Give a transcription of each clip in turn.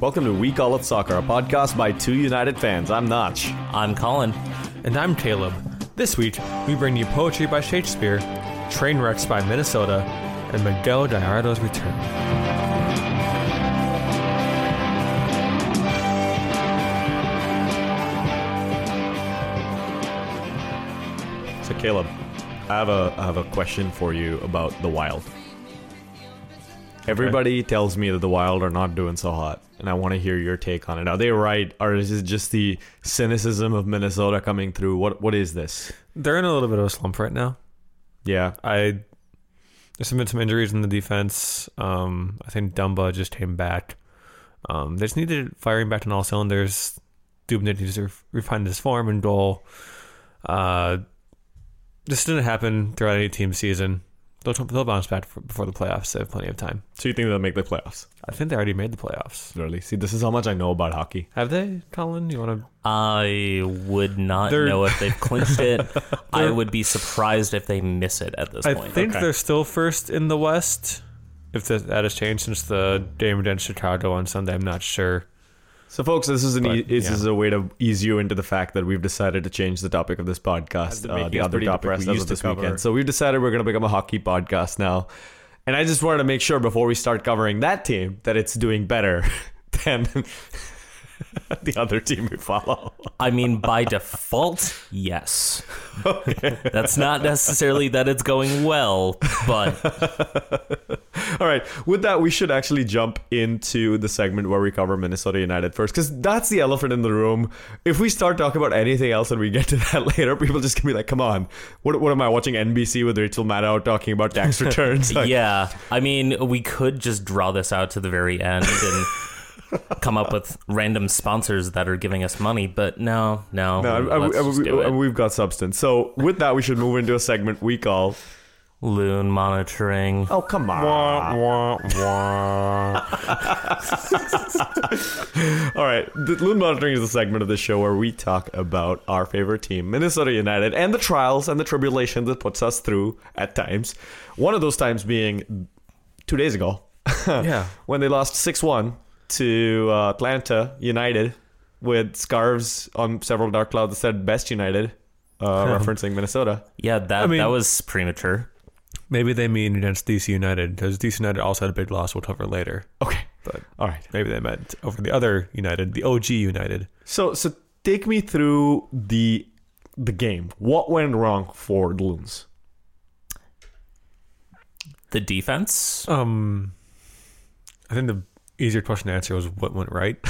Welcome to We Call It Soccer, a podcast by two United fans. I'm Notch. I'm Colin. And I'm Caleb. This week, we bring you poetry by Shakespeare, train wrecks by Minnesota, and Miguel Gallardo's return. So, Caleb, I have a I have a question for you about the Wild. Everybody tells me that the Wild are not doing so hot, and I want to hear your take on it. Are they right, or is it just the cynicism of Minnesota coming through? What What is this? They're in a little bit of a slump right now. Yeah, I there's been some injuries in the defense. Um, I think Dumba just came back. Um, they just needed firing back on all cylinders. Dubnyk needs to refine his form and goal. Uh, this didn't happen throughout any team season. They'll, they'll bounce back before the playoffs. They have plenty of time. So you think they'll make the playoffs? I think they already made the playoffs. Really? See, this is how much I know about hockey. Have they, Colin? You want to? I would not They're- know if they've clinched it. I would be surprised if they miss it at this point. I point. think Okay. they're still first in the West. If that, that has changed since the game against Chicago on Sunday, I'm not sure. So, folks, this is an e- But, this yeah. is a way to ease you into the fact that we've decided to change the topic of this podcast. Uh, the other topic we used to this cover. weekend. So we've decided we're going to become a hockey podcast now, and I just wanted to make sure before we start covering that team that it's doing better than the other team we follow. I mean, by default, yes. Okay. That's not necessarily that it's going well, but All right. With that, we should actually jump into the segment where we cover Minnesota United first, because that's the elephant in the room. If we start talking about anything else and we get to that later, people just gonna be like, "Come on, what, what am I watching NBC with Rachel Maddow talking about tax returns?" Like, yeah. I mean, we could just draw this out to the very end and come up with random sponsors that are giving us money, but no, no. No, I- I- let's I- just we, we've got substance. So with that, we should move into a segment we call. Loon monitoring. Oh come on! Wah, wah. All right, the Loon Monitoring is a segment of the show where we talk about our favorite team, Minnesota United, and the trials and the tribulations it puts us through at times. One of those times being two days ago, yeah. when they lost six one to uh, Atlanta United with scarves on several dark clouds that said "Best United," uh, referencing Minnesota. Yeah, that I mean- that was premature. Maybe they mean against DC United because DC United also had a big loss we'll cover later. Okay, But all right. maybe they meant over the other United, the OG United. So so take me through the the game. What went wrong for the Loons? The defense. Um, I think the easier question to answer was what went right.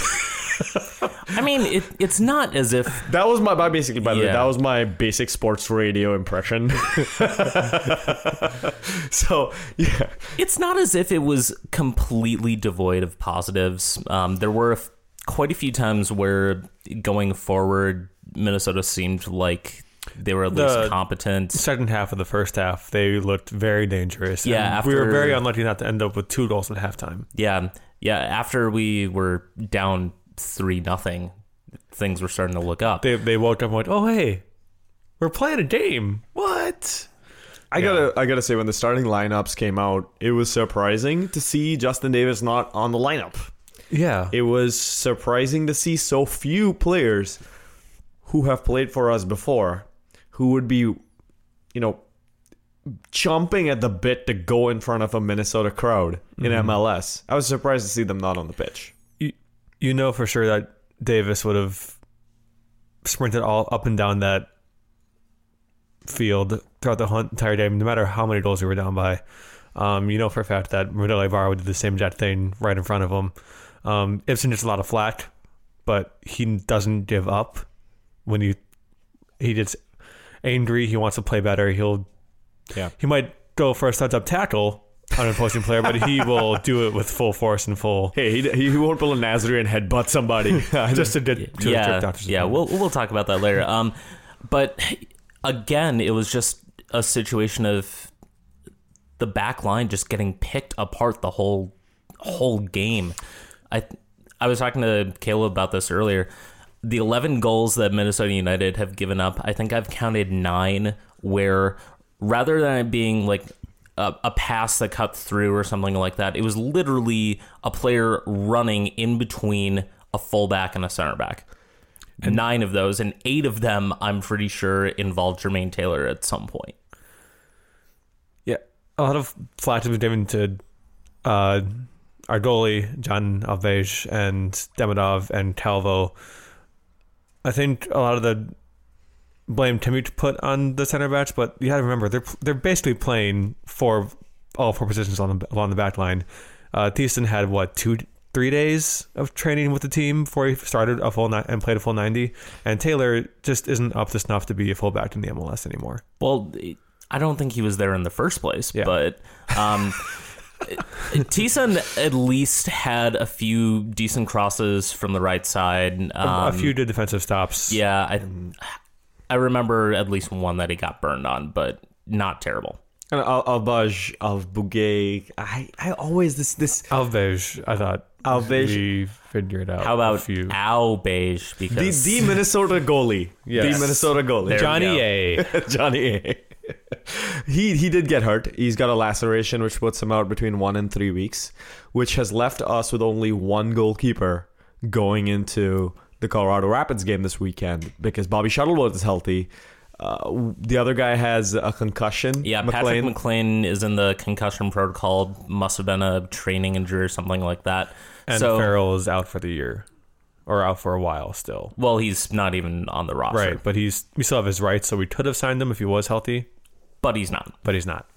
I mean, it, it's not as if That was my, my basically by the way, that was my basic sports radio impression. so yeah. it's not as if it was completely devoid of positives. Um, there were a f- quite a few times where going forward, Minnesota seemed like they were at least competent. Second half of the first half, they looked very dangerous. Yeah, and we were very unlucky not to end up with two goals at halftime. Yeah, yeah. After we were down three nothing, things were starting to look up. They they woke up and went, "Oh hey, we're playing a game." What? I gotta I gotta say when the starting lineups came out, it was surprising to see Justin Davis not on the lineup. Yeah, It was surprising to see so few players who have played for us before who would be, you know, chomping at the bit to go in front of a Minnesota crowd in MLS. I was surprised to see them not on the pitch. you, you know for sure that Davis would have sprinted all up and down that field throughout the entire game, no matter how many goals we were down by. Um, you know for a fact that Rodele Ibarra did the same exact thing right in front of him. Um, Ibson gets a lot of flack, but he doesn't give up. When you he gets angry, he wants to play better. He'll Yeah. he might go for a studs up tackle on an opposing player, but he will do it with full force and full Hey, he, he won't pull a Nazarene and headbutt somebody. just to get to yeah, trip doctor's yeah. appointment. We'll we'll talk about that later. Um, but again, it was just a situation of the back line just getting picked apart the whole whole game. I I was talking to Caleb about this earlier. The 11 goals that Minnesota United have given up, I think I've counted nine where rather than it being like a, a pass that cut through or something like that. It was literally a player running in between a fullback and a center back. Nine of those, and eight of them, I'm pretty sure, involved Jermaine Taylor at some point. Yeah, a lot of flack has been given to uh, our goalie John Alves and Demidov and Calvo. I think a lot of the blame Timmy to put on the center backs, but you got to remember they're they're basically playing for all four positions on the along the back line. Uh, Thiesson had what two three days of training with the team before he started a full ni- and played a full ninety, and Taylor just isn't up to snuff to be a fullback in the MLS anymore. Well, I don't think he was there in the first place, Yeah. but um, Thiesson at least had a few decent crosses from the right side. A- Um, a few good defensive stops. Yeah, I I remember at least one that he got burned on, but not terrible. And Al- Albaj, Albugue. I, I always this this Alves, I thought Alves. we figured out. How a about few? Al Beige? the Because the Minnesota goalie. Yes. The Minnesota goalie. There Johnny go. A? Johnny A. he he did get hurt. He's got a laceration which puts him out between one and three weeks, which has left us with only one goalkeeper going into the Colorado Rapids game this weekend because Bobby Shuttleworth is healthy. Uh, the other guy has a concussion. yeah, McLain. Patrick McLain is in the concussion protocol. Must have been a training injury or something like that. And so, Farrell is out for the year, or out for a while still. well, he's not even on the roster, Right, but he's we still have his rights, so we could have signed him if he was healthy, But he's not. but he's not.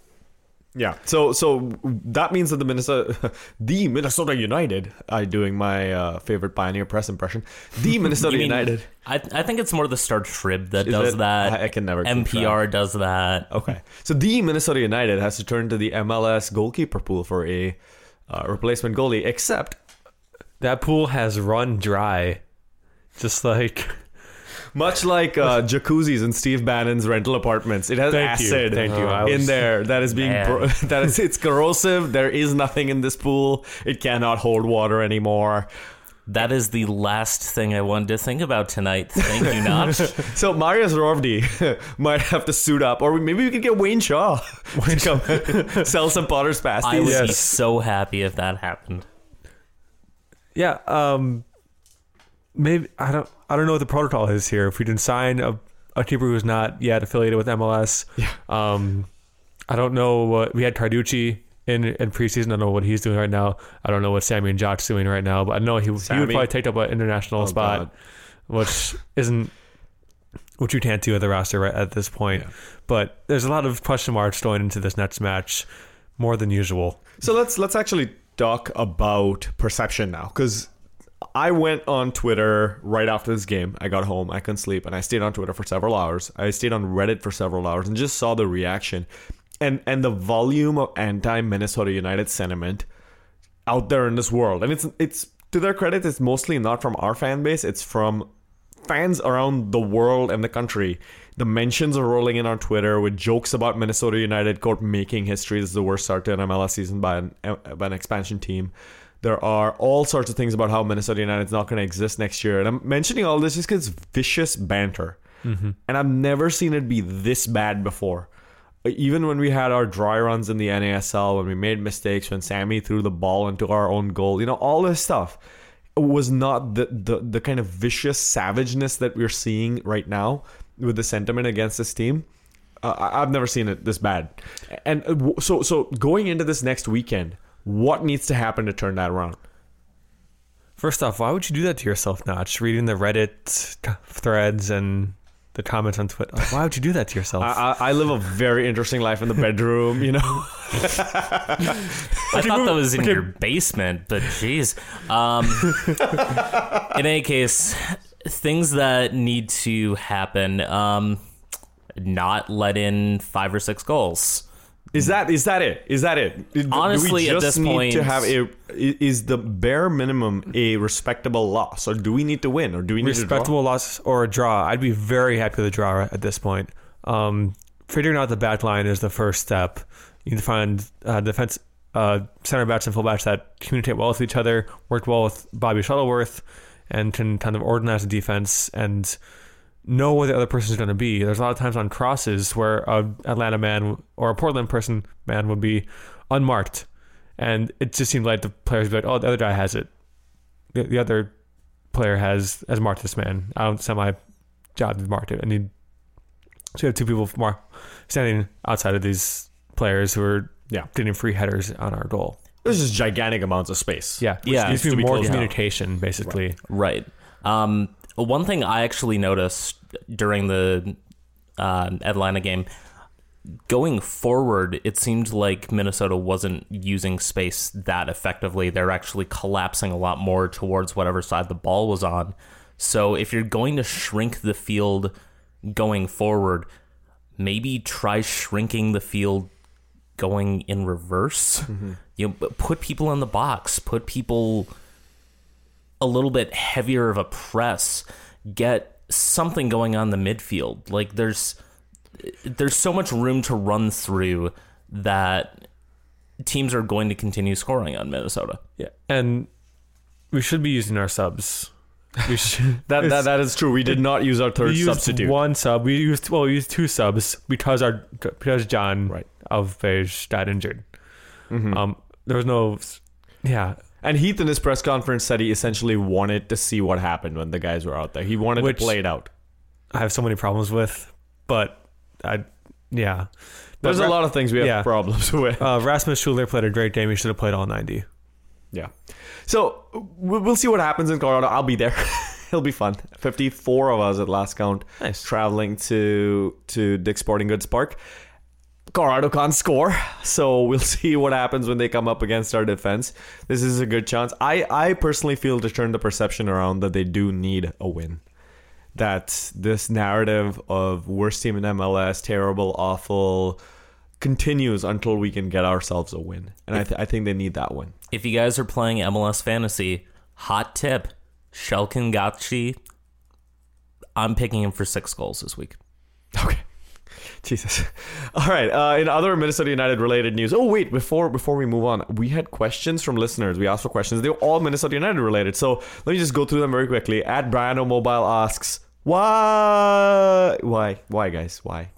Yeah. So so that means that the Minnesota the Minnesota United I doing my uh, favorite Pioneer Press impression. The Minnesota mean- United. I, I think it's more the Star Trib that Is does it? that. I- I can never NPR does that. Okay. So the Minnesota United has to turn to the MLS goalkeeper pool for a uh, replacement goalie, except That pool has run dry, just like much like uh, jacuzzis in Steve Bannon's rental apartments, it has Thank you, acid thank you. I in was- there that is being Man. bro- that is it's corrosive. There is nothing in this pool. It cannot hold water anymore. That is the last thing I wanted to think about tonight. Thank you, Notch. So Marius Rovdi might have to suit up, or maybe we could get Wayne Shaw to come sell some Potter's pasties. I would be so happy if that happened. yeah. Um, maybe I don't I don't know what the protocol is here. If we can sign a a keeper who's not yet affiliated with MLS, Yeah. Um, I don't know what we had Carducci in in preseason. I don't know what he's doing right now. I don't know what Sammy Ndjock's doing right now, but I know he, he would probably take up an international Oh, spot, God. which isn't which you can't do at the roster right at this point. Yeah. But there's a lot of question marks going into this next match, more than usual. So let's let's actually talk about perception now, because I went on Twitter right after this game. I got home, I couldn't sleep, and I stayed on Twitter for several hours. I stayed on Reddit for several hours and just saw the reaction, and and the volume of anti Minnesota United sentiment out there in this world. And it's it's to their credit, it's mostly not from our fan base. It's from fans around the world and the country. The mentions are rolling in on Twitter with jokes about Minnesota United quote making history. This is the worst start to an MLS season by an, by an expansion team. There are all sorts of things about how Minnesota United is not going to exist next year. And I'm mentioning all this just because it's vicious banter. And I've never seen it be this bad before. Even when we had our dry runs in the NASL, when we made mistakes, when Sammy threw the ball into our own goal, you know, all this stuff was not the, the, the kind of vicious savageness that we're seeing right now with the sentiment against this team. Uh, I've never seen it this bad. And uh, so, so going into this next weekend, what needs to happen to turn that around? First off, why would you do that to yourself, Notch? Reading the Reddit threads and the comments on Twitter. Like, why would you do that to yourself? I, I I live a very interesting life in the bedroom, you know. I thought that was in your basement, but jeez. Um, in any case, things that need to happen. Um, not let in five or six goals. Is that is that it? Is that it? Honestly, do we at just this need point- to have a i- is the bare minimum a respectable loss, or do we need to win, or do we need to respectable loss or a draw. I'd be very happy with a draw at this point. Um, figuring out the back line is the first step. You need to find uh, defense uh, center backs and fullbacks that communicate well with each other, work well with Bobby Shuttleworth, and can kind of organize the defense and know where the other person is going to be. There's a lot of times on crosses where a Atlanta man or a Portland person man would be unmarked, and it just seemed like the players would be like, "Oh, the other guy has it. The, the other player has has marked this man. I don't. My job to mark it." And you so you have two people mark, standing outside of these players who are Yeah. getting free headers on our goal. There's just gigantic amounts of space. Yeah, Yeah, needs to be more communication, basically. Right. Um, one thing I actually noticed during the uh, Atlanta game, going forward, it seemed like Minnesota wasn't using space that effectively. They're actually collapsing a lot more towards whatever side the ball was on. So if you're going to shrink the field going forward, maybe try shrinking the field going in reverse. You know, put people in the box, put people a little bit heavier of a press, get something going on the midfield. Like there's there's so much room to run through that teams are going to continue scoring on Minnesota. Yeah, and we should be using our subs. We should. That, that that is true. We did not use our third we used substitute. one sub. We used well, we used two subs because our because John Right. Alves got injured. Mhm. Um, there was no. Yeah, And Heath in his press conference said he essentially wanted to see what happened when the guys were out there. He wanted Which- to play it out. I have so many problems with, but I, yeah. There's a lot of things we have yeah. problems with. Uh, Rasmus Schuler played a great game. He should have played all ninety. Yeah. So we- we'll see what happens in Colorado. I'll be there. It'll be fun. 54 of us at last count Nice. traveling to to Dick's Sporting Goods Park. Colorado can't score, so we'll see what happens when they come up against our defense. This is a good chance. I, I personally feel to turn the perception around that they do need a win. That this narrative of worst team in MLS, terrible, awful, continues until we can get ourselves a win. And I, th- I think they need that win. If you guys are playing MLS fantasy, hot tip, Shkelzen Gashi, I'm picking him for six goals this week. Okay. Jesus. All right. Uh, in other Minnesota United related news. Oh wait, before before we move on, we had questions from listeners. We asked for questions. They were all Minnesota United related. So let me just go through them very quickly. At Brian Mobile asks, why, why, why, guys, why?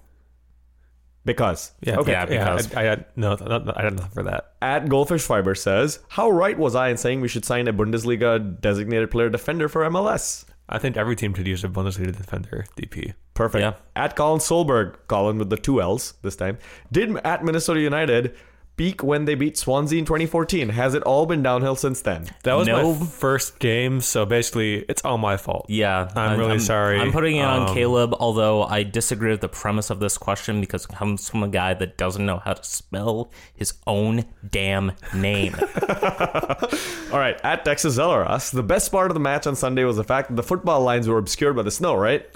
Because. Yeah. Okay. Yeah, because- I, I had no, no, no, I had nothing for that. At Goldfish Fiber says, how right was I in saying we should sign a Bundesliga designated player defender for MLS? I think every team could use a Bundesliga defender DP. Perfect. Yeah. At Colin Solberg, Colin with the two L's this time, did at Minnesota United peak when they beat Swansea in 2014? Has it all been downhill since then? That was No. my first game, so basically, it's all my fault. Yeah, I'm really sorry. I'm putting it on Um, Caleb, although I disagree with the premise of this question because it comes from a guy that doesn't know how to spell his own damn name. All right. At Texas Zeller asks, the best part of the match on Sunday was the fact that the football lines were obscured by the snow, right?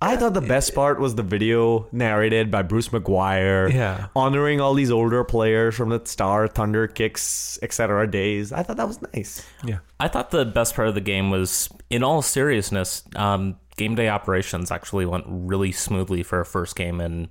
I thought the best part was the video narrated by Bruce McGuire, Yeah. honoring all these older players from the Star, Thunder, Kicks, etc. days. I thought that was nice. Yeah. I thought the best part of the game was, in all seriousness, um, game day operations actually went really smoothly for a first game in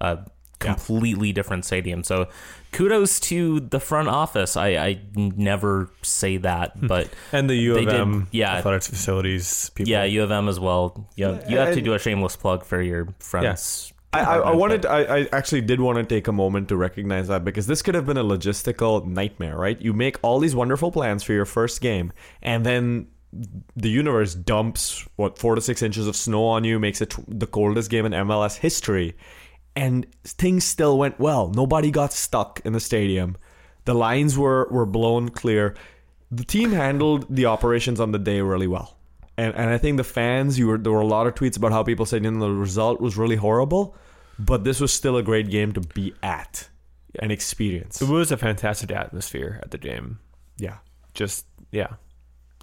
a completely different stadium. So kudos to the front office. I, I never say that, hmm. but And the U They of did- M yeah. athletics facilities people. yeah, U of M as well. Yeah, you have to do a shameless plug for your friends. I, I, I wanted. I, I actually did want to take a moment to recognize that because this could have been a logistical nightmare, right? You make all these wonderful plans for your first game, and then the universe dumps what four to six inches of snow on you, makes it t- the coldest game in MLS history, and things still went well. Nobody got stuck in the stadium. The lines were were blown clear. The team handled the operations on the day really well. And, and I think the fans, you were there were a lot of tweets about how people said, you know, the result was really horrible, but this was still a great game to be at and experience. It was a fantastic atmosphere at the game. Yeah. Just yeah.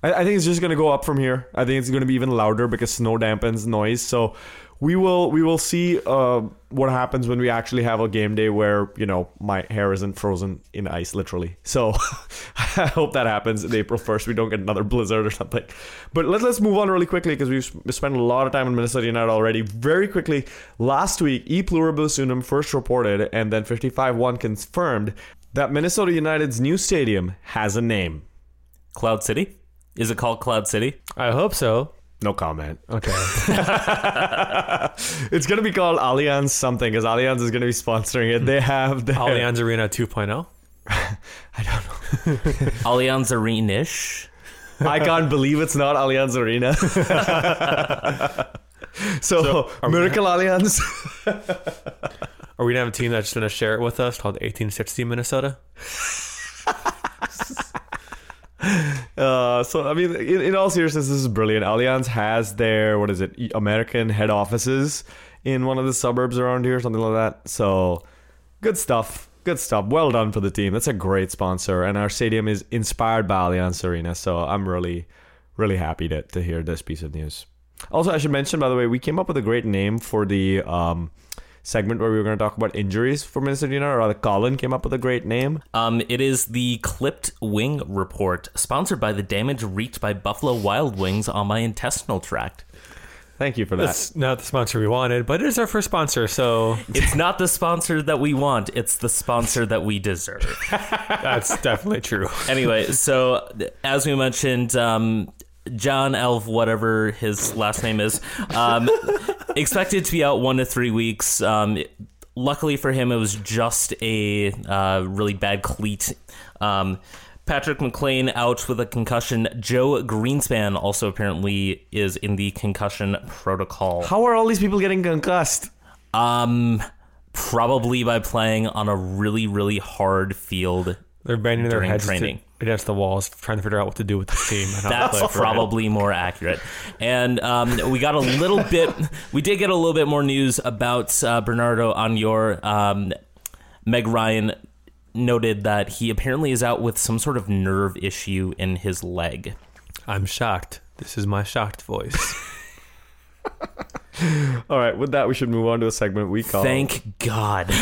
I, I think it's just gonna go up from here. I think it's gonna be even louder because snow dampens noise. So we will we will see uh, what happens when we actually have a game day where you know my hair isn't frozen in ice literally. So I hope that happens in April first. We don't get another blizzard or something. But let's let's move on really quickly because we've spent a lot of time in Minnesota United already. Very quickly, last week E Pluribus Loonum first reported and then 55-1 confirmed that Minnesota United's new stadium has a name. Cloud City. Is it called Cloud City? I hope so. No comment. Okay. It's gonna be called Allianz something because Allianz is gonna be sponsoring it. They have the Allianz Arena oh? 2.0. I don't know. Allianz Arena-ish? I can't believe it's not Allianz Arena. so, Miracle Allianz. Are we gonna have a team that's gonna share it with us called 1860 Minnesota? Uh, so I mean, in, in all seriousness, this is brilliant. Allianz has their what is it, American head offices in one of the suburbs around here, something like that. So good stuff. Good stuff. Well done for the team. That's a great sponsor, and our stadium is inspired by Allianz Arena. So I'm really, really happy to to hear this piece of news. Also, I should mention, by the way, we came up with a great name for the um, segment where we were going to talk about injuries for Minnesota United. Or rather, Colin came up with a great name. Um, it is the Clipped Wing Report, sponsored by the damage wreaked by Buffalo Wild Wings on my intestinal tract. Thank you for that. That's not the sponsor we wanted, but it is our first sponsor, so It's not the sponsor that we want, it's the sponsor that we deserve. that's definitely true. anyway, so as we mentioned, um, John Elf, whatever his last name is, um, expected to be out one to three weeks. Um, luckily for him, it was just a uh, really bad cleat. Um, Patrick McLain out with a concussion. Joe Greenspan also apparently is in the concussion protocol. How are all these people getting concussed? Um, probably by playing on a really, really hard field. They're banging their During heads to- training. Against the walls, trying to figure out what to do with this team. and how to That's play for it. probably more accurate. And um, we got a little bit, we did get a little bit more news about uh, Bernardo Añor. Um, Meg Ryan noted that he apparently is out with some sort of nerve issue in his leg. I'm shocked. This is my shocked voice. All right, with that, we should move on to a segment we call Thank God.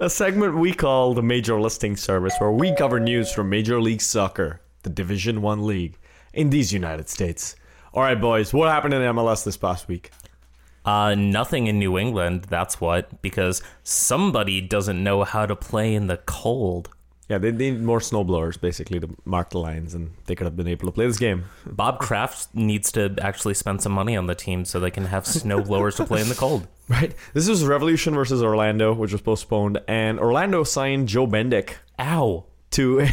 a segment we call the Major Listing Service, where we cover news from Major League Soccer, the Division One league in these United States. All right, boys, what happened in MLS this past week? Uh, nothing in New England, that's what, because somebody doesn't know how to play in the cold. Yeah, they need more snowblowers basically to mark the lines, and they could have been able to play this game. Bob Kraft needs to actually spend some money on the team so they can have snow blowers to play in the cold. Right. This was Revolution versus Orlando, which was postponed, and Orlando signed Joe Bendik Ow. to a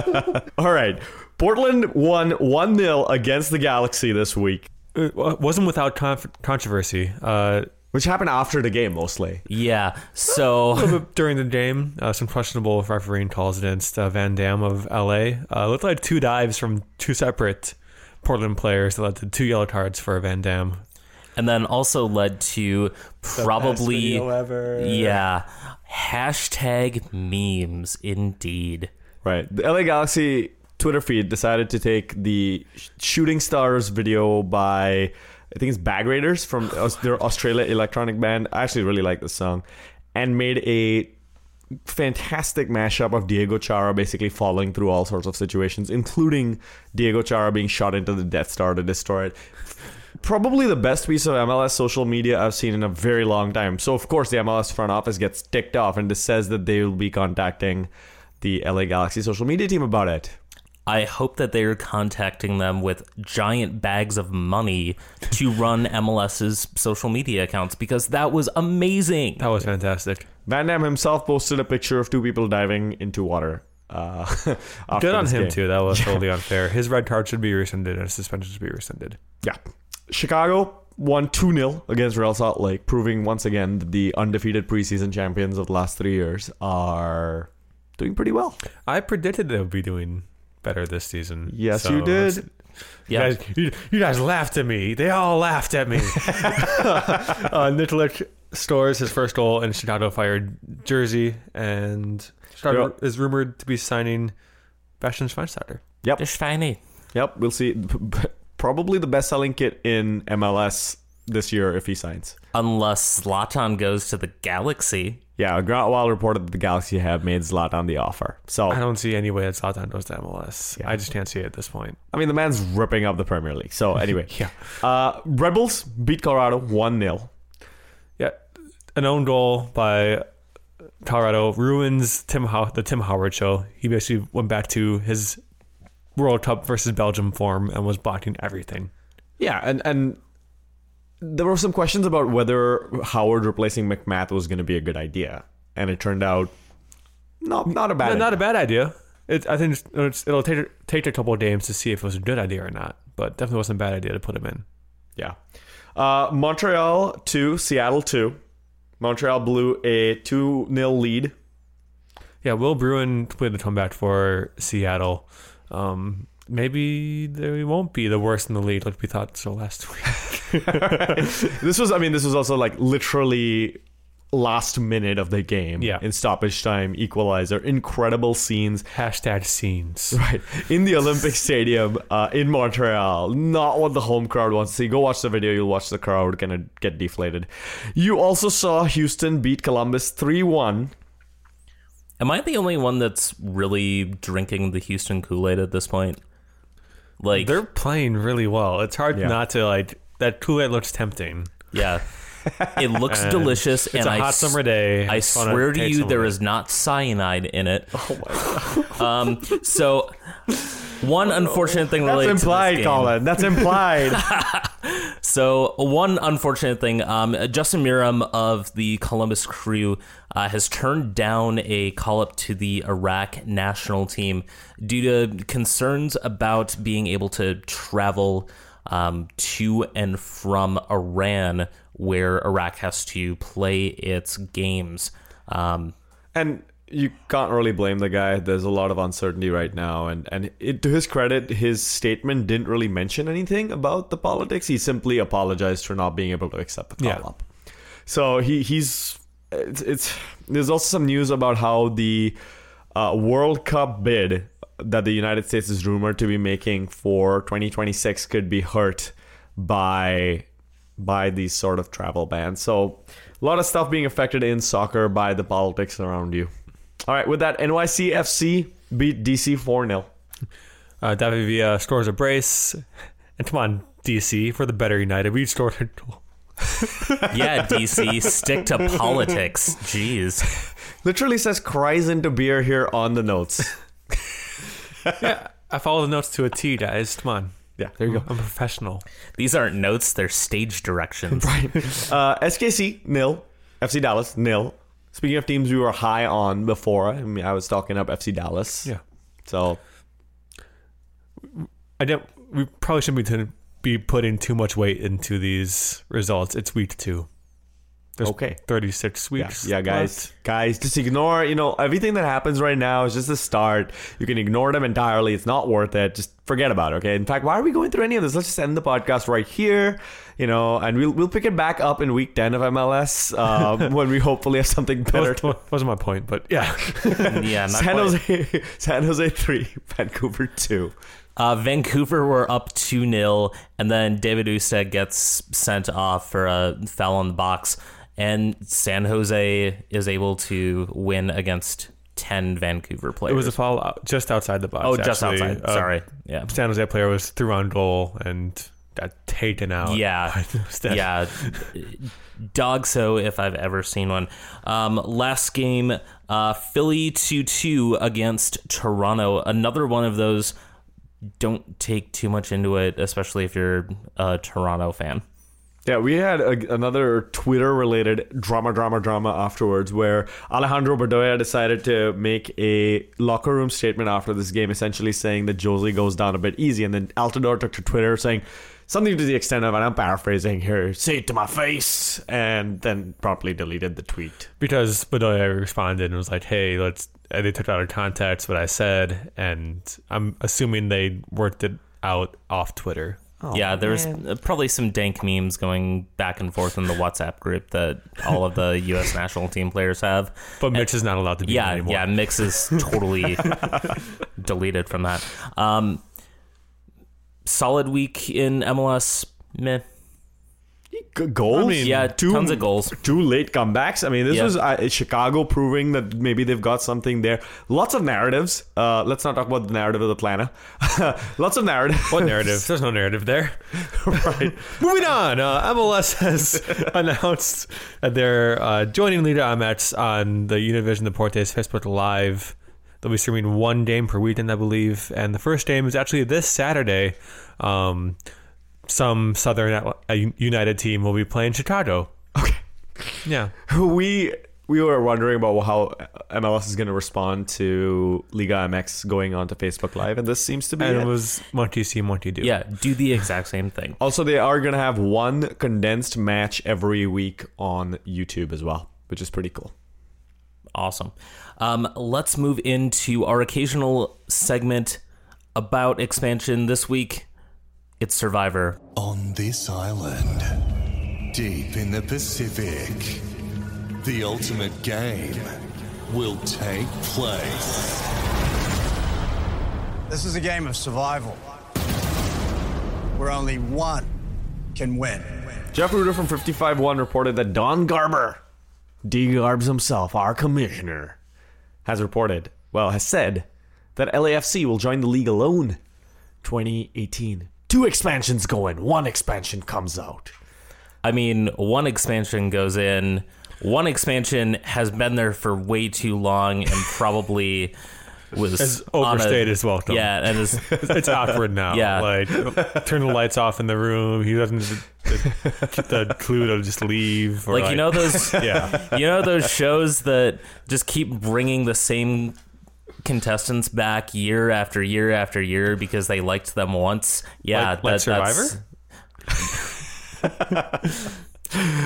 three-year. All right. Portland won 1 0 against the Galaxy this week, it wasn't without conf- controversy. Uh, which happened after the game mostly. Yeah. So during the game, uh, some questionable refereeing calls against uh, Van Damme of LA. Uh, looked like two dives from two separate Portland players that led to two yellow cards for Van Damme. and then also led to probably ever. yeah hashtag memes indeed. Right. The LA Galaxy Twitter feed decided to take the sh- Shooting Stars video by, I think it's Bag Raiders from oh Aus- their Australia electronic band. I actually really like this song. And made a fantastic mashup of Diego Chara basically falling through all sorts of situations, including Diego Chara being shot into the Death Star to destroy it. Probably the best piece of MLS social media I've seen in a very long time. So, of course, the MLS front office gets ticked off and just says that they will be contacting the LA Galaxy social media team about it. I hope that they're contacting them with giant bags of money to run MLS's social media accounts because that was amazing. That was fantastic. Van Damme himself posted a picture of two people diving into water. Uh, after Good on him game. too. That was totally unfair. His red card should be rescinded and his suspension should be rescinded. Yeah. Chicago won 2 0 against Real Salt Lake, proving once again that the undefeated preseason champions of the last three years are doing pretty well. I predicted they would be doing better this season. Yes, so you did. Yeah. You, guys, you, you guys laughed at me. They all laughed at me. uh, Nikolic scores his first goal in Chicago fired jersey, and Chicago is rumored to be signing Bastian Schweinsteiger. Yep. It's funny. Yep. We'll see. P- p- Probably the best selling kit in MLS this year if he signs. Unless Zlatan goes to the Galaxy. Yeah, Grant reported that the Galaxy have made Zlatan the offer. So, I don't see any way that Zlatan goes to MLS. Yeah. I just can't see it at this point. I mean, the man's ripping up the Premier League. So, anyway. Yeah. Uh, Rebels beat Colorado 1 0. Yeah, an own goal by Colorado ruins Tim How- the Tim Howard show. He basically went back to his World Cup versus Belgium form and was blocking everything. Yeah, and and there were some questions about whether Howard replacing MacMath was going to be a good idea, and it turned out not not a bad. Idea. not a bad idea. It, I think it's, it'll take take a couple of games to see if it was a good idea or not, but definitely wasn't a bad idea to put him in. Yeah. Uh, Montreal 2, Seattle 2. Montreal blew a 2 0 lead. Yeah, Will Bruin played the comeback for Seattle. Um, maybe they won't be the worst in the league like we thought so last week. This was, I mean, this was also like literally last minute of the game. Yeah. In stoppage time, equalizer, incredible scenes. Hashtag scenes. Right. In the Olympic Stadium uh, in Montreal. Not what the home crowd wants to see. Go watch the video. You'll watch the crowd kind of get deflated. You also saw Houston beat Columbus 3 1. Am I the only one that's really drinking the Houston Kool Aid at this point? Like, They're playing really well. It's hard Yeah. not to like that Kool-Aid looks tempting. yeah, it looks And delicious, It's and a I hot s- summer day. I Just wanna swear to taste you, some there it. is not cyanide in it. Oh my god. um. So, one unfortunate thing That's related implied, to this game. Colin. That's implied. So, one unfortunate thing um, Justin Meram of the Columbus Crew uh, has turned down a call up to the Iraq national team due to concerns about being able to travel um, to and from Iran, where Iraq has to play its games. Um, and you can't really blame the guy. There's a lot of uncertainty right now, and and it, to his credit, his statement didn't really mention anything about the politics. He simply apologized for not being able to accept the call Yeah. up. So he he's it's, it's there's also some news about how the uh, World Cup bid that the United States is rumored to be making for 2026 could be hurt by by these sort of travel bans. So a lot of stuff being affected in soccer by the politics around you. All right, with that, NYCFC beat DC 4 0. Uh, David Villa scores a brace, and come on, DC for the better United. We scored a goal. yeah, DC, stick to politics. Jeez. Literally says cries into beer here on the notes. Yeah, I follow the notes to a T, guys. Come on. Yeah, there you go. I'm a professional. These aren't notes, they're stage directions. Right. Uh, SKC nil, FC Dallas nil. Speaking of teams we were high on before, I mean, I was talking up FC Dallas. Yeah. So I don't. We probably shouldn't be, be putting too much weight into these results. It's week two. There's Okay. 36 weeks. yeah, guys, left. guys, just ignore. You know, everything that happens right now is just a start. You can ignore them entirely. It's not worth it. Just forget about it. Okay. In fact, why are we going through any of this? Let's just end the podcast right here. You know, and we'll we'll pick it back up in week ten of MLS um, when we hopefully have something better. That was- wasn't my point, but yeah. yeah, not San. Jose, San Jose three, Vancouver two. Uh, Vancouver were up 2 0, and then David Ousted gets sent off for a foul on the box, and San Jose is able to win against 10 Vancouver players. It was a foul out, just outside the box. Oh, just actually. outside. Uh, Sorry. Yeah. San Jose player was through on goal and got taken out. Yeah. yeah. DOGSO if I've ever seen one. Um, last game, uh, Philly 2 2 against Toronto. Another one of those. Don't take too much into it, especially if you're a Toronto fan. Yeah, we had a, another Twitter related drama, drama, drama afterwards where Alejandro Bedoya decided to make a locker room statement after this game, essentially saying that Jozy goes down a bit easy. And then Altidore took to Twitter saying something to the extent of, and I'm paraphrasing here, say it to my face, and then promptly deleted the tweet. because Bedoya responded and was like, "Hey, let's." And they took out of context what I said, and I'm assuming they worked it out off Twitter. Yeah, there's uh, probably some dank memes going back and forth in the WhatsApp group that all of the U.S. national team players have. But Mitch is not allowed to be Yeah, anymore. yeah, Mix is totally deleted from that. Um, solid week in MLS. Meh. G- goals. I mean, Yeah, two, tons of goals. Two late comebacks. I mean, this Yeah. was uh, Chicago proving that maybe they've got something there. Lots of narratives. Uh, let's not talk about the narrative of Atlanta. Lots of narrative. What narrative? There's no narrative there. right. Moving on, uh, MLS has announced that they're uh, joining Liga MX on the Univision Deportes Facebook Live. They'll be streaming one game per weekend, I believe, and the first game is actually this Saturday. Um, some Southern uh, United team will be playing Chicago. Okay. Yeah, We we were wondering about how MLS is going to respond to Liga MX going on to Facebook Live, and this seems to be and it. it was Monty see, Monty do. Yeah, do the exact same thing. Also, they are going to have one condensed match every week on YouTube as well, which is pretty cool. Awesome. Um, let's move into our occasional segment about expansion this week. It's Survivor. On this island, deep in the Pacific, the ultimate game will take place. This is a game of survival where only one can win. Jeff Ruder from 55-1 reported that Don Garber, D Garbs himself, our commissioner, has reported, well, has said that LAFC will join the league alone 2018. Two expansions go in, one expansion comes out. I mean, one expansion goes in, one expansion has been there for way too long and probably was Has on a- overstayed his welcome. Yeah, and is it's awkward now. Yeah. like turn the lights off in the room. He doesn't the, the clue to just leave. Or like you know those yeah. you know those shows that just keep bringing the same contestants back year after year after year because they liked them once. Yeah, Like- like that's-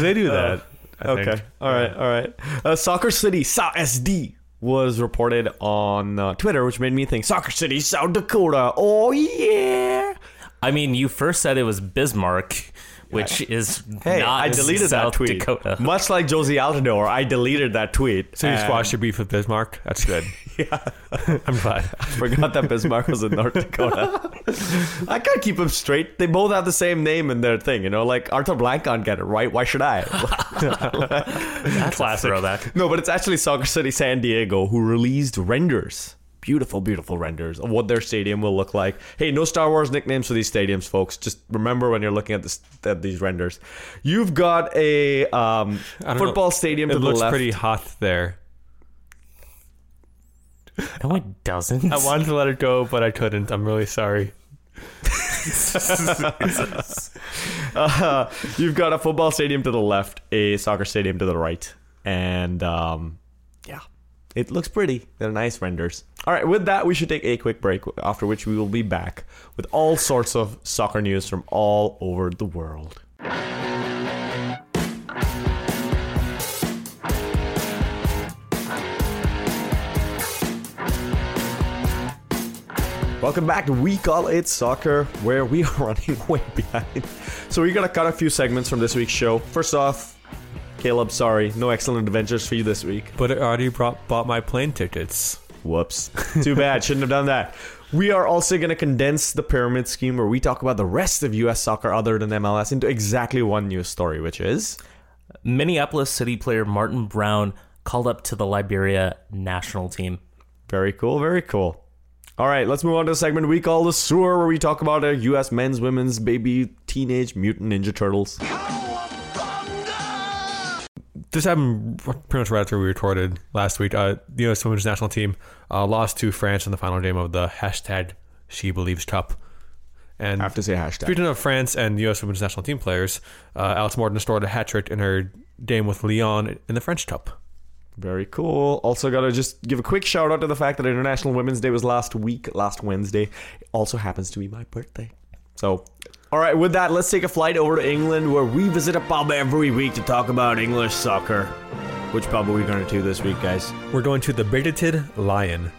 They do that. I Okay. All right. All right. Uh, Soccer City, SD was reported on uh, Twitter, which made me think Soccer City, South Dakota. Oh, yeah. I mean, you first said it was Bismarck, which is Hey, not I deleted South that tweet. Dakota. Much like Jozy Altidore, I deleted that tweet. So you and squashed your beef with Bismarck. That's good. Yeah. I'm glad. Forgot that Bismarck was in North Dakota. I can't keep them straight. They both have the same name in their thing, you know. Like Arthur Blank can't get it right. Why should I? That's Classic. a throwback. no, but it's actually Soccer City San Diego who released renders. Beautiful, beautiful renders of what their stadium will look like. Hey, no Star Wars nicknames for these stadiums, folks. Just remember when you're looking at this at these renders. You've got a um, I don't know. football stadium It to the looks left. pretty hot there. No, it doesn't. I wanted to let it go, but I couldn't. I'm really sorry. Uh, you've got a football stadium to the left, a soccer stadium to the right, and um, yeah, it looks pretty. They're nice renders. All right, with that, we should take a quick break. After which, we will be back with all sorts of soccer news from all over the world. Welcome back to We Call It Soccer, where we are running way behind. So we're gonna cut a few segments from this week's show. First off, Caleb, sorry, no excellent adventures for you this week. But I already brought, bought my plane tickets. Whoops. Too bad. Shouldn't have done that. We are also going to condense the pyramid scheme where we talk about the rest of US soccer other than MLS into exactly one news story, which is Minneapolis City player Martin Brown called up to the Liberia national team. very cool, very cool. All right, let's move on to the segment we call the sewer, where we talk about our US men's, women's, baby, teenage mutant ninja turtles. This happened pretty much right after we recorded last week. Uh, the U.S. Women's National Team uh, lost to France in the final game of the hashtag She Believes Cup. And I have to say hashtag. Speaking of France and the U.S. Women's National Team players, uh, Alex Morgan scored a hat trick in her game with Lyon in the French Cup. Very cool. Also, got to just give a quick shout out to the fact that International Women's Day was last week, last Wednesday. It also happens to be my birthday. So, all right, with that, let's take a flight over to England where we visit a pub every week to talk about English soccer. Which pub are we going to this week, guys? We're going to the Bigoted Lion.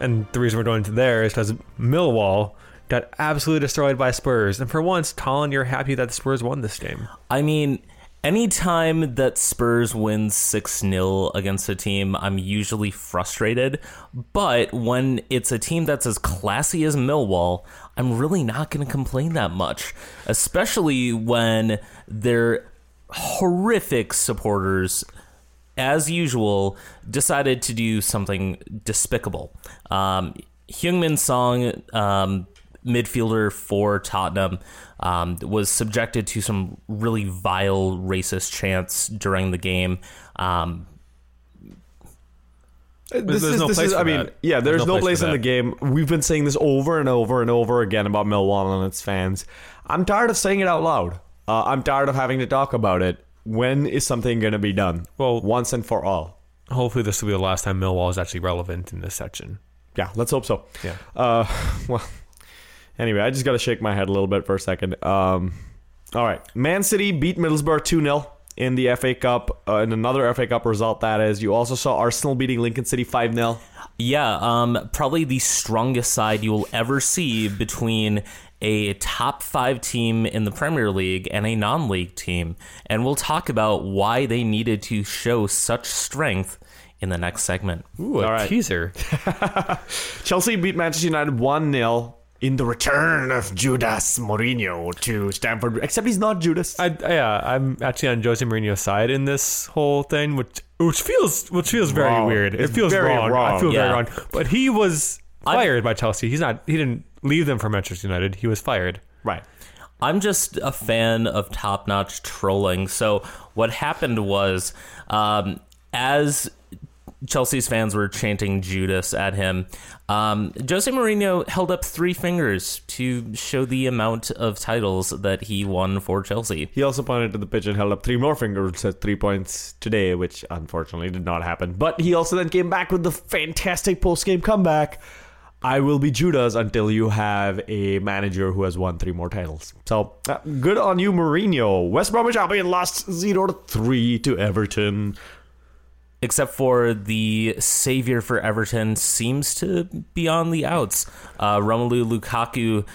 And the reason we're going to there is because Millwall got absolutely destroyed by Spurs. And for once, Colin, you're happy that the Spurs won this game. I mean, anytime that Spurs wins 6 0 against a team, I'm usually frustrated. But when it's a team that's as classy as Millwall, I'm really not going to complain that much. Especially when they're horrific supporters, as usual, decided to do something despicable. Um, Heung-min Son, um, midfielder for Tottenham, um, was subjected to some really vile racist chants during the game. Um, This there's is, no this place is, for I mean, that. yeah, there's, There's no, no place place for in the game. We've been saying this over and over and over again about Millwall and its fans. I'm tired of saying it out loud. Uh, I'm tired of having to talk about it. When is something going to be done? Well- once and for all. Hopefully, this will be the last time Millwall is actually relevant in this section. Yeah, let's hope so. Yeah. Uh, well, anyway, I just got to shake my head a little bit for a second. Um, all right. Man City beat Middlesbrough 2 0 in the FA Cup, uh, in another FA Cup result, that is. You also saw Arsenal beating Lincoln City 5 0. Yeah, um, probably the strongest side you will ever see between a top five team in the Premier League and a non league team. And we'll talk about why they needed to show such strength in the next segment. Ooh, a All right. teaser. Chelsea beat Manchester United 1 0 in the return of Judas Mourinho to Stamford. Except he's not Judas. I, yeah, I'm actually on Jose Mourinho's side in this whole thing, which which feels which feels very Wrong. weird. It feels very wrong. wrong. I feel Yeah. very wrong. But he was fired by Chelsea. He's not. He didn't leave them for Manchester United. He was fired. right. I'm just a fan of top notch trolling. So, what happened was, um, as Chelsea's fans were chanting Judas at him, um, Jose Mourinho held up three fingers to show the amount of titles that he won for Chelsea. He also pointed to the pitch and held up three more fingers, said three points today, which unfortunately did not happen. But he also then came back with the fantastic post game comeback. I will be Judas until you have a manager who has won three more titles. So uh, good on you, Mourinho. West Bromwich Albion lost zero to three to Everton. Except for the savior for Everton seems to be on the outs. Uh, Romelu Lukaku.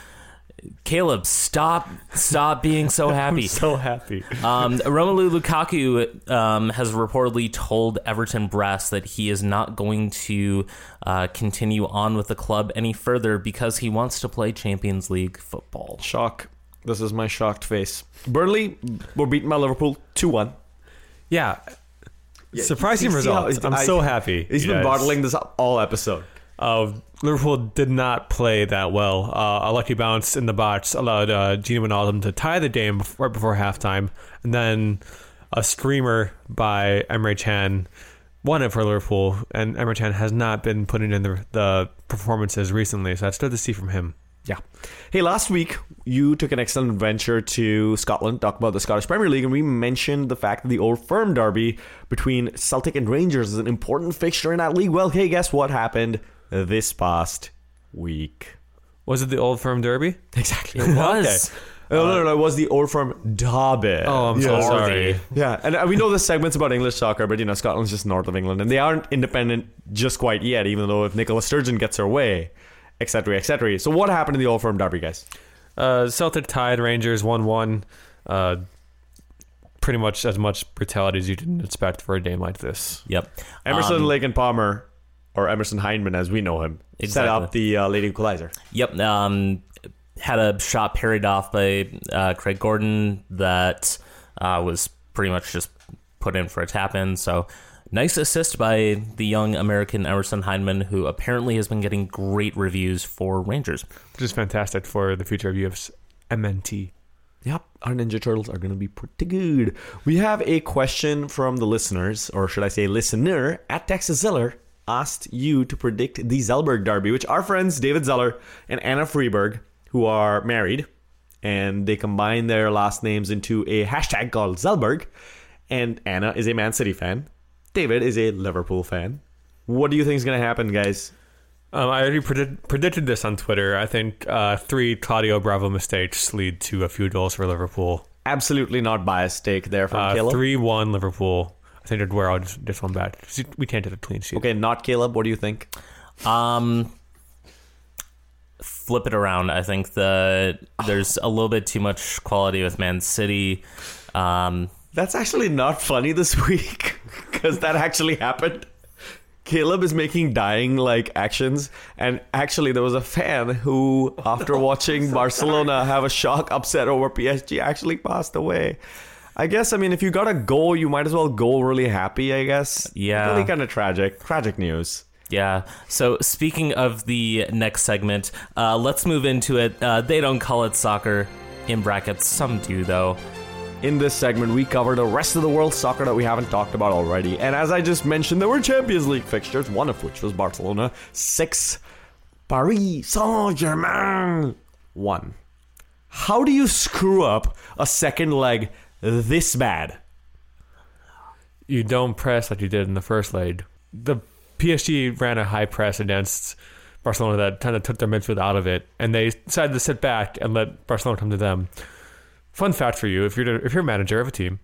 Caleb, stop, stop being so happy. So happy. Um, Romelu Lukaku um, has reportedly told Everton Brass that he is not going to uh, continue on with the club any further because he wants to play Champions League football. Shock. This is my shocked face. Burnley were beaten by Liverpool 2 1. Yeah. Surprising see how- results. I'm I- so happy. He's been Yes. bottling this all episode. Uh, Liverpool did not play that well. Uh, a lucky bounce in the box allowed uh, Gini Wijnaldum to tie the game bef- right before halftime, and then a screamer by Emre Can won it for Liverpool. And Emre Can has not been putting in the, the performances recently, so that's good to see from him. Yeah. Hey, last week you took an excellent venture to Scotland, talk about the Scottish Premier League, and we mentioned the fact that the Old Firm derby between Celtic and Rangers is an important fixture in that league. Well, hey, guess what happened this past week? Was it the Old Firm Derby? Exactly. It was. Oh, no, no, no, it was the Old Firm derby. Oh, I'm so sorry. Yeah, and uh, we know the segment's about English soccer, but you know Scotland's just north of England, and they aren't independent just quite yet. Even though if Nicola Sturgeon gets her way, etc., etc. So what happened in the Old Firm derby, guys? Uh, Celtic tied Rangers 1 1. Uh, pretty much as much brutality as you didn't expect for a game like this. Yep. Emerson, Um, Lake, and Palmer, or Emerson Hyndman as we know him, set up the uh, late equalizer. Yep. Um, had a shot parried off by uh, Craig Gordon that uh, was pretty much just put in for a tap in. So nice assist by the young American Emerson Hyndman, who apparently has been getting great reviews for Rangers. Which is fantastic for the future of UF's MNT. Yep, our Ninja Turtles are going to be pretty good. We have a question from the listeners, or should I say listener, at Texas Zeller asked you to predict the Zellberg Derby, which our friends David Zeller and Anna Freeberg, who are married, and they combine their last names into a hashtag called Zellberg. And Anna is a Man City fan. David is a Liverpool fan. What do you think is going to happen, guys? Um, I already predict, predicted this on Twitter. I think uh, three Claudio Bravo mistakes lead to a few goals for Liverpool. Absolutely not biased take there from Uh, Caleb. 3 1 Liverpool. I think I'd wear out this, this one back. We can't get a clean sheet. Okay, not Caleb. What do you think? Um, flip it around. I think that there's a little bit too much quality with Man City. Um, That's actually not funny this week because that actually happened. Caleb is making dying like actions, and actually, there was a fan who, after watching Barcelona have a shock upset over PSG, actually passed away. I guess I mean if you got a goal, you might as well go really happy. I guess. Yeah. Really kind of tragic. Tragic news. Yeah. So speaking of the next segment, uh, let's move into it. Uh, they don't call it soccer in brackets. Some do though. In this segment, we cover the rest of the world soccer that we haven't talked about already. And as I just mentioned, there were Champions League fixtures, one of which was Barcelona. Six, Paris Saint Germain. One. How do you screw up a second leg this bad? You don't press like you did in the first leg. The PSG ran a high press against Barcelona that kind of took their midfield out of it, and they decided to sit back and let Barcelona come to them. Fun fact for you: if you're if you're a manager of a team,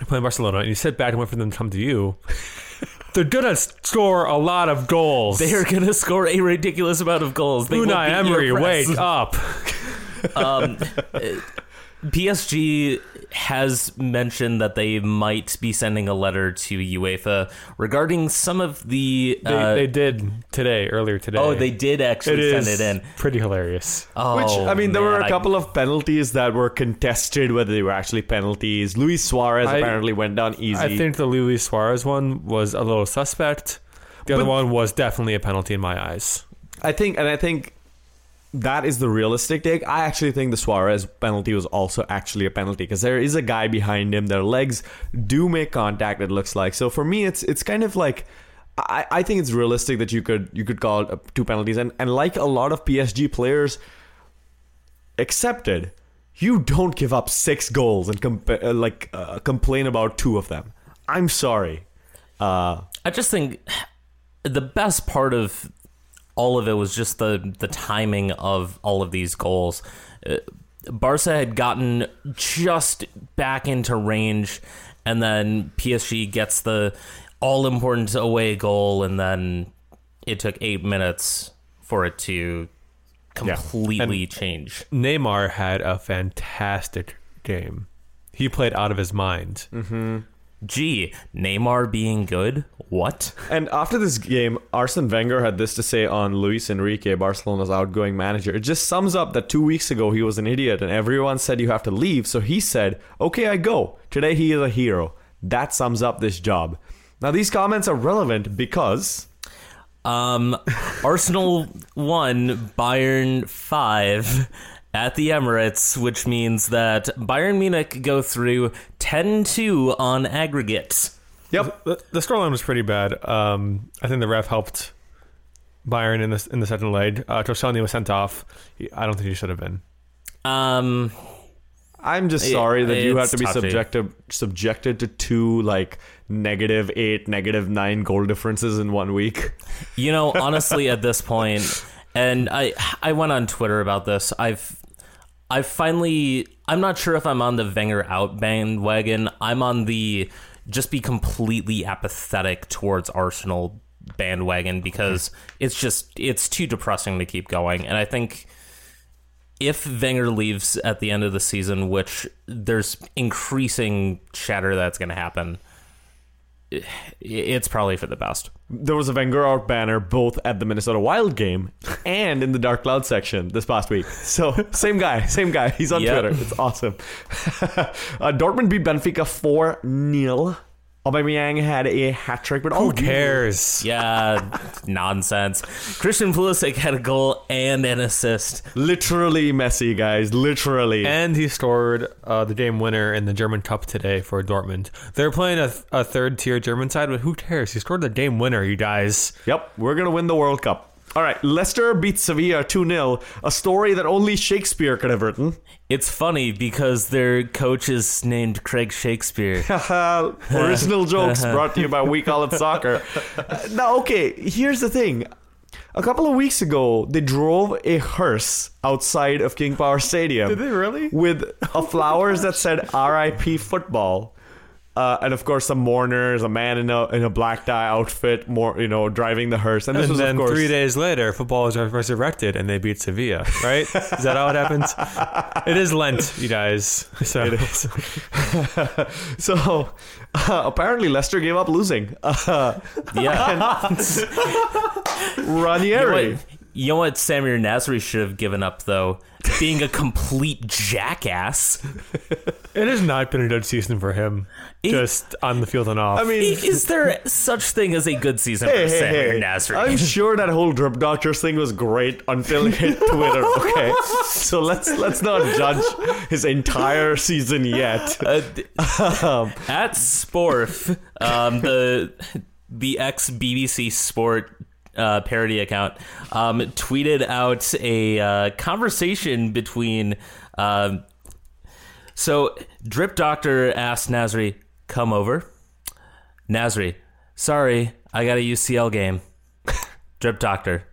playing Barcelona, and you sit back and wait for them to come to you, they're gonna score a lot of goals. They are going to score a ridiculous amount of goals. They Unai Emery, wake up! um, PSG has mentioned that they might be sending a letter to UEFA regarding some of the. They, uh, they did today, earlier today. oh, they did It actually send is it in. pretty hilarious. Oh, Which I mean, there were a a I- couple of penalties that were contested, whether they were actually penalties. Luis Suarez I- apparently went down easy. I think the Luis Suarez one was a little suspect. The other But- one was definitely a penalty in my eyes. I think, and I think that is the realistic take. I actually think the Suarez penalty was also actually a penalty because there is a guy behind him. Their legs do make contact. It looks like. So for me, it's it's kind of like. I, I think it's realistic that you could you could call two penalties and and like a lot of PSG players accepted, you don't give up six goals and uh, like uh, complain about two of them. I'm sorry. Uh, I just think the best part of all of it was just the the timing of all of these goals. Uh, Barca had gotten just back into range, and then PSG gets the all important away goal, and then it took eight minutes for it to completely change. Neymar had a fantastic game. He played out of his mind. Gee, Neymar being good? What? And after this game, Arsene Wenger had this to say on Luis Enrique, Barcelona's outgoing manager. It just sums up that two weeks ago he was an idiot and everyone said you have to leave. So he said, okay, I go. Today he is a hero. That sums up this job. Now, these comments are relevant because. Um, Arsenal 1, Bayern five at the Emirates, which means that Bayern Munich go through 10-2 on aggregate. Yep. The, the scoreline was pretty bad. Um, I think the ref helped Bayern in the in the second leg. Uh, Toscani was sent off. He, I don't think he should have been. Um, I'm just Yeah, sorry that you have to be touchy. subjected subjected to two like negative eight, negative nine goal differences in one week. you know, honestly, at this point, and I I went on Twitter about this. I've I finally I'm not sure if I'm on the Wenger out bandwagon. I'm on the just be completely apathetic towards Arsenal bandwagon because it's just it's too depressing to keep going. And I think if Wenger leaves at the end of the season, which there's increasing chatter that's going to happen, it's probably for the best. There was a Wenger out banner both at the Minnesota Wild game and in the Dark Cloud section this past week. So same guy, same guy. He's on Yep. Twitter. It's awesome. uh, Dortmund beat Benfica four 0 Aubameyang had a hat trick, but Who oh, cares? Yeah, nonsense. Christian Pulisic had a goal and an assist. Literally Messi, guys. Literally. And he scored uh, the game winner in the German Cup today for Dortmund. They're playing a, a third tier German side, but who cares? He scored the game winner, you guys. Yep, we're going to win the World Cup. All right, Leicester beats Sevilla 2 0, a story that only Shakespeare could have written. It's funny because their coach is named Craig Shakespeare. Original jokes brought to you by We Call It Soccer. Now, okay, here's the thing. A couple of weeks ago, they drove a hearse outside of King Power Stadium. Did they really? With a oh flowers that said RIP football. Uh, and of course, some mourners, a man in a in a black tie outfit, more you know, driving the hearse. And this And was, then of course, three days later, football is resurrected and they beat Sevilla, right? is that how it happens? It is Lent, you guys. So It is. so uh, apparently Leicester gave up losing. Uh, Yeah. Ranieri. Wait, You know what Samir Nasri should have given up though? Being a complete jackass. It has not been a good season for him, It- just on the field and off. I mean, Is there such thing as a good season hey, for hey, Samir hey. Nasri? I'm sure that whole drip doctors thing was great until it hit Twitter. Okay, so let's let's not judge his entire season yet. Uh, d- at Sporf, um, the the ex BBC Sport uh, parody account, um, tweeted out a uh, conversation between. Um, so Drip Doctor asked Nasri, "Come over." Nasri, sorry, I got a UCL game. Drip Doctor,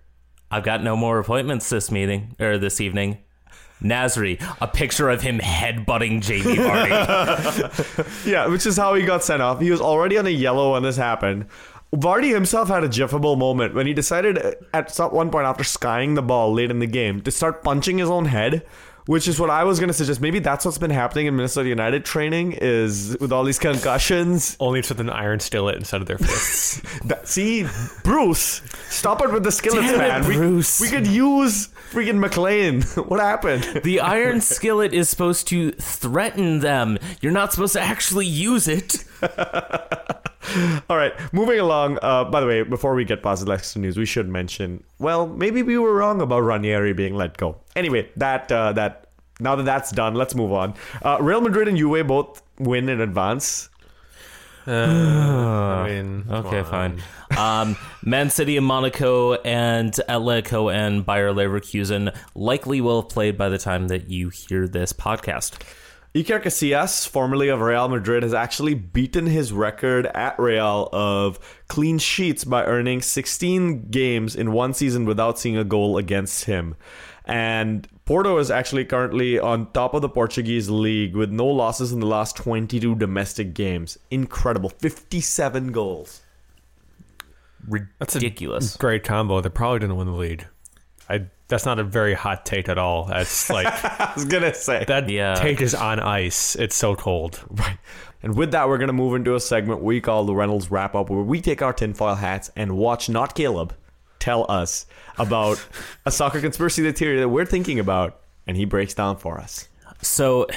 I've got no more appointments this meeting or this evening. Nasri, a picture of him headbutting Jamie Vardy. Yeah, which is how he got sent off. He was already on a yellow when this happened. Vardy himself had a jiffable moment when he decided at one point after skying the ball late in the game to start punching his own head, which is what I was going to suggest. Maybe that's what's been happening in Minnesota United training is with all these concussions. Only it's with an iron skillet instead of their fists. That, see, Bruce, stop it with the skillets, Damn it, man. We- Bruce. We, could use freaking McLain. what happened? The iron skillet is supposed to threaten them. You're not supposed to actually use it. All right, moving along. Uh, by the way, before we get past the Leicester news, we should mention. Well, maybe we were wrong about Ranieri being let go. Anyway, that uh, that now that that's done, let's move on. Uh, Real Madrid and Juve both win in advance. Uh, I mean, Okay, on. fine. Um, Man City and Monaco and Atletico and Bayer Leverkusen likely will have played by the time that you hear this podcast. Iker Casillas, formerly of Real Madrid, has actually beaten his record at Real of clean sheets by earning 16 games in one season without seeing a goal against him. And Porto is actually currently on top of the Portuguese league with no losses in the last 22 domestic games. Incredible. 57 goals. That's a Ridiculous. great combo. They're probably going to win the league. I. That's not a very hot take at all. That's like I was going to say. that Yeah. take is on ice. It's so cold. Right. And with that, we're going to move into a segment we call the Reynolds Wrap Up, where we take our tinfoil hats and watch not Caleb tell us about a soccer conspiracy theory that we're thinking about, and he breaks down for us. So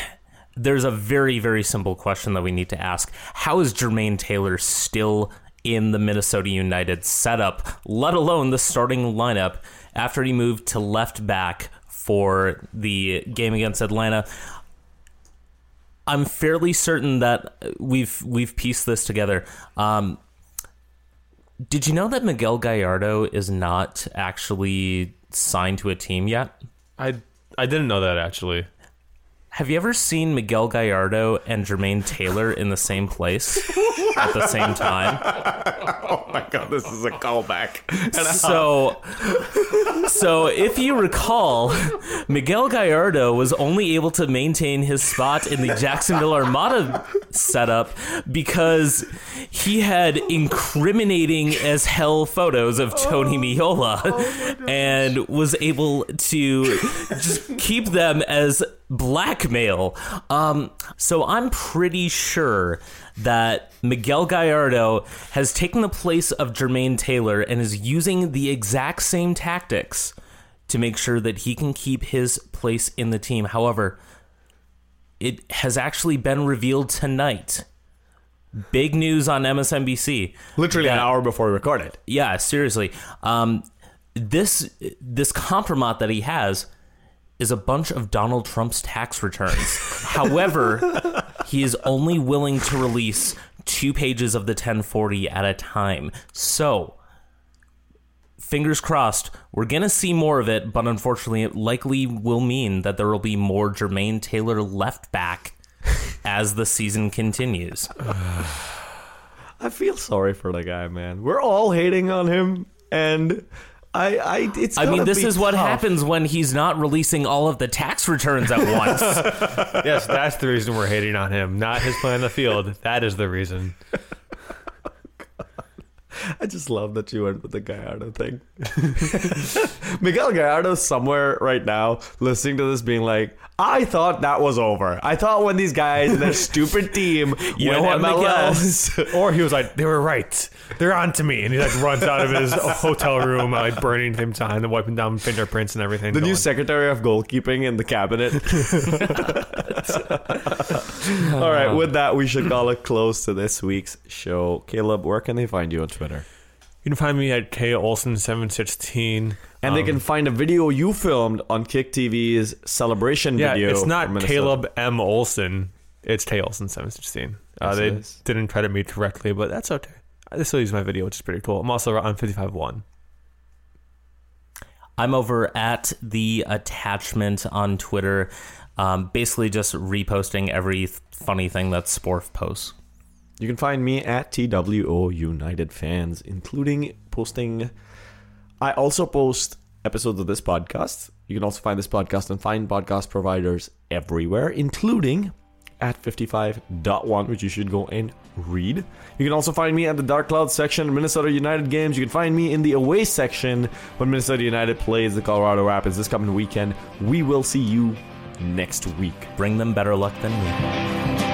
there's a very, very simple question that we need to ask. How is Jermaine Taylor still in the Minnesota United setup, let alone the starting lineup, after he moved to left back for the game against Atlanta? I'm fairly certain that we've we've pieced this together. Um, did you know that Miguel Gallardo is not actually signed to a team yet? I I didn't know that actually. Have you ever seen Miguel Gallardo and Jermaine Taylor in the same place at the same time? Oh my god, this is a callback. Uh, so, so if you recall, Miguel Gallardo was only able to maintain his spot in the Jacksonville Armada setup because he had incriminating as hell photos of Tony oh, Meola oh and was able to just keep them as blackmail. Um, so I'm pretty sure that Miguel Gallardo has taken the place of Jermaine Taylor and is using the exact same tactics to make sure that he can keep his place in the team. However, it has actually been revealed tonight. Big news on MSNBC. Literally an hour before we recorded. yeah, seriously. Um, this this compromat that he has is a bunch of Donald Trump's tax returns. However, he is only willing to release two pages of the 1040 at a time. So, fingers crossed, we're going to see more of it, but unfortunately, it likely will mean that there will be more Jermaine Taylor left back as the season continues. I feel sorry for the guy, man. We're all hating on him, and I, I, it's. I mean, this be is what tough. happens when he's not releasing all of the tax returns at once. Yes, that's the reason we're hating on him, not his play on the field. That is the reason. I just love that you went with the Gallardo thing. Miguel Gallardo's somewhere right now listening to this being like, I thought that was over. I thought when these guys and their stupid team you know what, MLS, or he was like, they were right. They're on to me, and he like runs out of his hotel room, like burning him time and wiping down fingerprints and everything. The going. new secretary of goalkeeping in the cabinet. All right, with that, we should call it close to this week's show. Caleb, where can they find you on Twitter? You can find me at kolson716. And um, they can find a video you filmed on Kick TV's celebration yeah, video. It's not Caleb M. Olson. It's Tay Olson 716. Uh, they is. didn't credit me correctly, directly, but that's okay. I still use my video, which is pretty cool. I'm also on one. I'm over at the attachment on Twitter, um, basically just reposting every th- funny thing that Sporf posts. You can find me at TWO United Fans, including posting I also post episodes of this podcast. You can also find this podcast on fine podcast providers everywhere, including at 55.1, which you should go and read. You can also find me at the Dark Cloud section Minnesota United games. You can find me in the away section when Minnesota United plays the Colorado Rapids this coming weekend. We will see you next week. Bring them better luck than me.